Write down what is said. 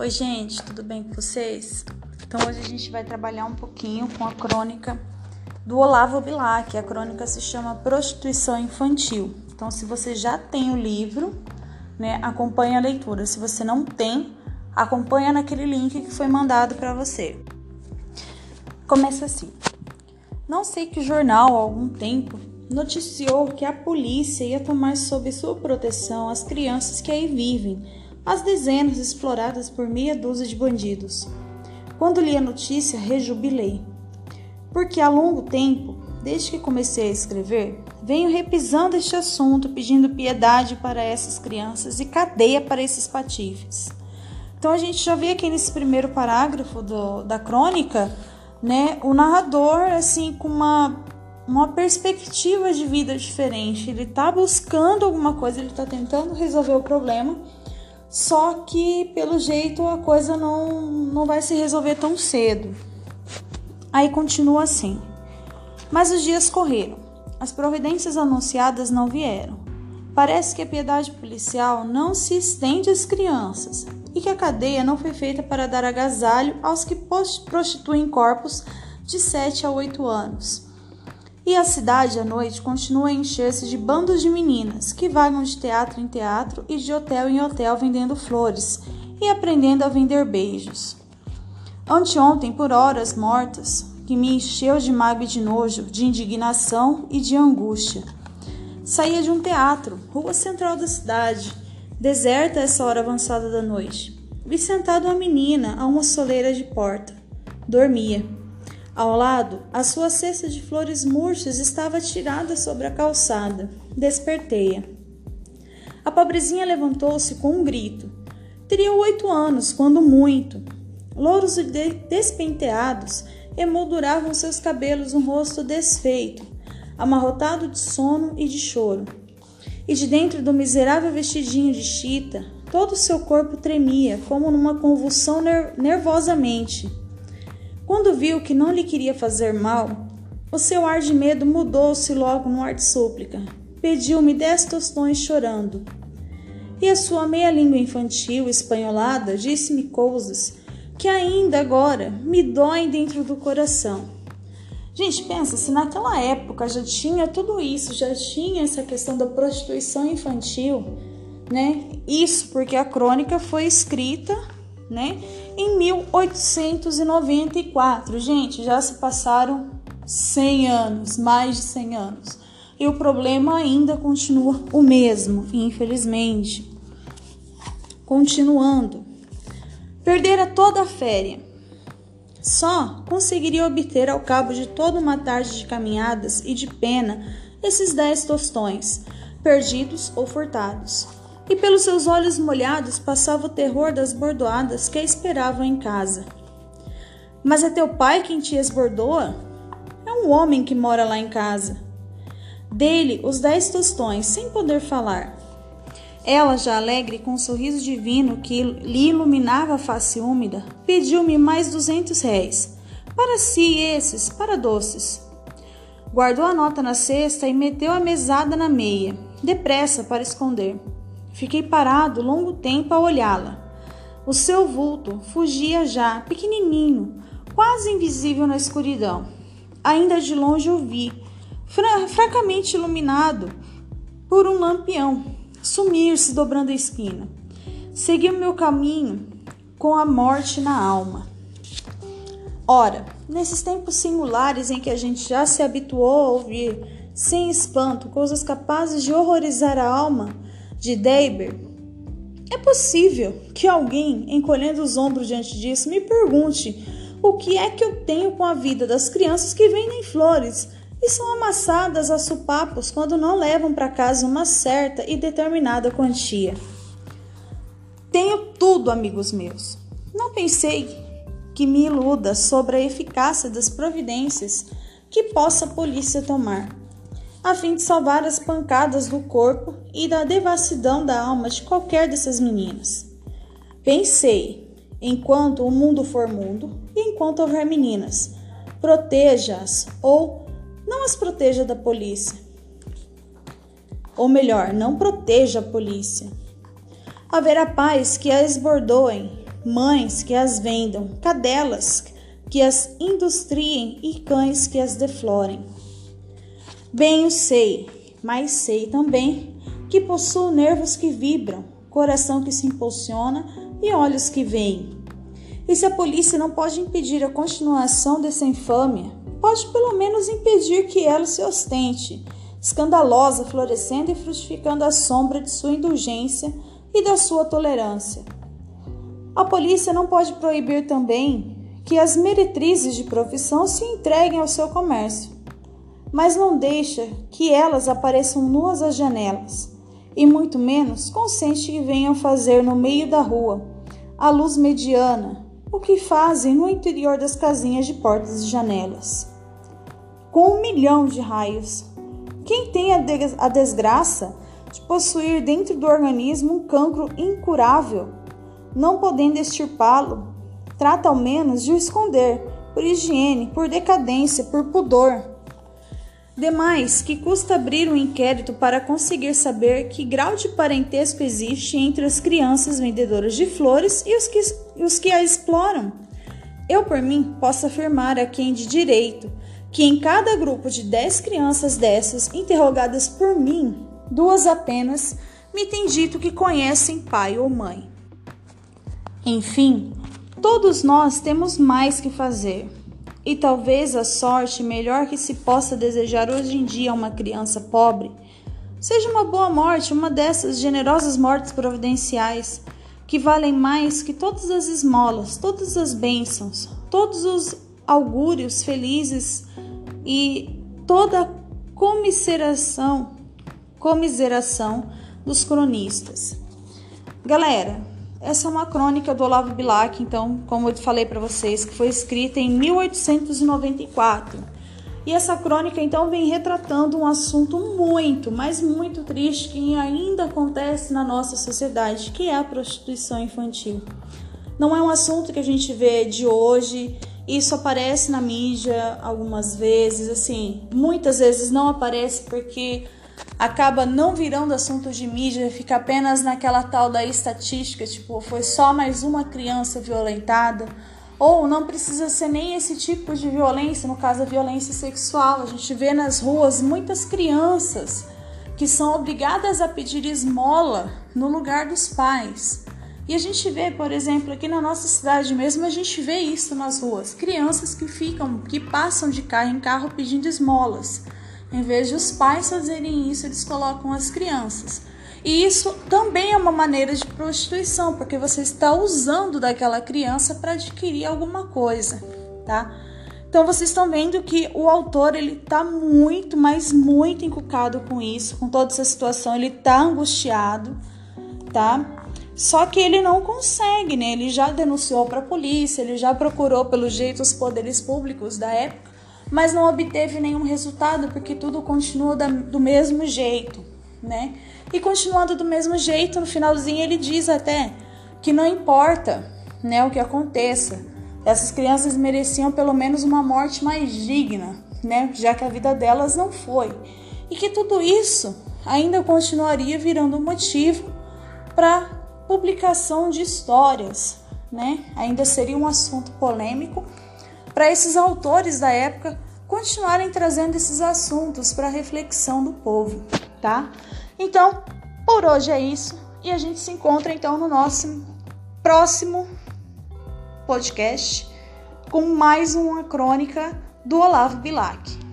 Oi, gente, tudo bem com vocês? Então, hoje a gente vai trabalhar um pouquinho com a crônica do Olavo Bilac. A crônica se chama Prostituição Infantil. Então, se você já tem o livro, né, acompanhe a leitura. Se você não tem, acompanha naquele link que foi mandado para você. Começa assim. Não sei que jornal há algum tempo noticiou que a polícia ia tomar sob sua proteção as crianças que aí vivem, as dezenas exploradas por meia dúzia de bandidos. Quando li a notícia, rejubilei, porque há longo tempo, desde que comecei a escrever, venho repisando este assunto, pedindo piedade para essas crianças e cadeia para esses patifes. Então a gente já vê aqui nesse primeiro parágrafo do, da crônica, né, o narrador assim com uma uma perspectiva de vida diferente. Ele está buscando alguma coisa, ele está tentando resolver o problema, só que pelo jeito a coisa não, não vai se resolver tão cedo. Aí continua assim. Mas os dias correram. As providências anunciadas não vieram. Parece que a piedade policial não se estende às crianças e que a cadeia não foi feita para dar agasalho aos que prostituem corpos de 7 a 8 anos e a cidade à noite continua a encher-se de bandos de meninas que vagam de teatro em teatro e de hotel em hotel vendendo flores e aprendendo a vender beijos. Anteontem, por horas mortas, que me encheu de mágoa e de nojo, de indignação e de angústia. Saía de um teatro, rua central da cidade, deserta essa hora avançada da noite. Vi sentada uma menina a uma soleira de porta. Dormia. Ao lado, a sua cesta de flores murchas estava tirada sobre a calçada. Despertei-a. A pobrezinha levantou-se com um grito. Teria oito anos, quando muito. Louros de despenteados emolduravam seus cabelos um rosto desfeito, amarrotado de sono e de choro. E de dentro do miserável vestidinho de chita, todo o seu corpo tremia, como numa convulsão ner nervosamente. Quando viu que não lhe queria fazer mal, o seu ar de medo mudou-se logo no ar de súplica. Pediu-me dez tostões chorando. E a sua meia-língua infantil, espanholada, disse-me coisas que ainda agora me doem dentro do coração. Gente, pensa, se naquela época já tinha tudo isso, já tinha essa questão da prostituição infantil, né? Isso porque a crônica foi escrita né? Em 1894, gente, já se passaram 100 anos, mais de 100 anos. E o problema ainda continua o mesmo, infelizmente. Continuando. Perdera toda a féria. Só conseguiria obter ao cabo de toda uma tarde de caminhadas e de pena esses dez tostões, perdidos ou furtados e pelos seus olhos molhados passava o terror das bordoadas que a esperavam em casa. Mas é teu pai quem te esbordoa? É um homem que mora lá em casa. Dele os dez tostões, sem poder falar. Ela, já alegre, com um sorriso divino que lhe iluminava a face úmida, pediu-me mais duzentos réis. Para si, esses, para doces. Guardou a nota na cesta e meteu a mesada na meia, depressa para esconder. Fiquei parado longo tempo a olhá-la. O seu vulto fugia já, pequenininho, quase invisível na escuridão. Ainda de longe o vi, fra fracamente iluminado por um lampião, sumir-se dobrando a esquina. Segui o meu caminho com a morte na alma. Ora, nesses tempos singulares em que a gente já se habituou a ouvir, sem espanto, coisas capazes de horrorizar a alma, de Deiber, é possível que alguém, encolhendo os ombros diante disso, me pergunte o que é que eu tenho com a vida das crianças que vendem flores e são amassadas a supapos quando não levam para casa uma certa e determinada quantia. Tenho tudo, amigos meus. Não pensei que me iluda sobre a eficácia das providências que possa a polícia tomar a fim de salvar as pancadas do corpo e da devassidão da alma de qualquer dessas meninas. Pensei, enquanto o mundo for mundo e enquanto houver meninas, proteja-as ou não as proteja da polícia. Ou melhor, não proteja a polícia. Haverá pais que a esbordoem, mães que as vendam, cadelas que as industriem e cães que as deflorem. Bem o sei, mas sei também que possuo nervos que vibram, coração que se impulsiona e olhos que veem. E se a polícia não pode impedir a continuação dessa infâmia, pode pelo menos impedir que ela se ostente, escandalosa, florescendo e frutificando a sombra de sua indulgência e da sua tolerância. A polícia não pode proibir também que as meretrizes de profissão se entreguem ao seu comércio, mas não deixa que elas apareçam nuas às janelas, e muito menos consente que venham fazer no meio da rua, à luz mediana, o que fazem no interior das casinhas de portas e janelas. Com um milhão de raios, quem tem a, a desgraça de possuir dentro do organismo um cancro incurável, não podendo extirpá-lo, trata ao menos de o esconder, por higiene, por decadência, por pudor. Demais, que custa abrir um inquérito para conseguir saber que grau de parentesco existe entre as crianças vendedoras de flores e os que, os que a exploram. Eu, por mim, posso afirmar a quem de direito que em cada grupo de dez crianças dessas interrogadas por mim, duas apenas me têm dito que conhecem pai ou mãe. Enfim, todos nós temos mais que fazer. E talvez a sorte melhor que se possa desejar hoje em dia a uma criança pobre seja uma boa morte, uma dessas generosas mortes providenciais que valem mais que todas as esmolas, todas as bênçãos, todos os augúrios felizes e toda a comiseração, comiseração dos cronistas. Galera, essa é uma crônica do Olavo Bilac, então, como eu falei para vocês, que foi escrita em 1894. E essa crônica então vem retratando um assunto muito, mas muito triste que ainda acontece na nossa sociedade, que é a prostituição infantil. Não é um assunto que a gente vê de hoje, isso aparece na mídia algumas vezes, assim, muitas vezes não aparece porque acaba não virando assunto de mídia, fica apenas naquela tal da estatística, tipo, foi só mais uma criança violentada, ou não precisa ser nem esse tipo de violência, no caso a violência sexual. A gente vê nas ruas muitas crianças que são obrigadas a pedir esmola no lugar dos pais. E a gente vê, por exemplo, aqui na nossa cidade mesmo, a gente vê isso nas ruas. Crianças que ficam, que passam de carro em carro pedindo esmolas. Em vez de os pais fazerem isso, eles colocam as crianças. E isso também é uma maneira de prostituição, porque você está usando daquela criança para adquirir alguma coisa, tá? Então vocês estão vendo que o autor ele tá muito, mas muito encucado com isso, com toda essa situação, ele tá angustiado, tá? Só que ele não consegue, né? Ele já denunciou para a polícia, ele já procurou pelo jeito os poderes públicos da época, mas não obteve nenhum resultado porque tudo continua do mesmo jeito, né? E continuando do mesmo jeito, no finalzinho ele diz até que não importa, né, o que aconteça. Essas crianças mereciam pelo menos uma morte mais digna, né, já que a vida delas não foi. E que tudo isso ainda continuaria virando motivo para publicação de histórias, né? Ainda seria um assunto polêmico para esses autores da época continuarem trazendo esses assuntos para reflexão do povo, tá? Então, por hoje é isso e a gente se encontra então no nosso próximo podcast com mais uma crônica do Olavo Bilac.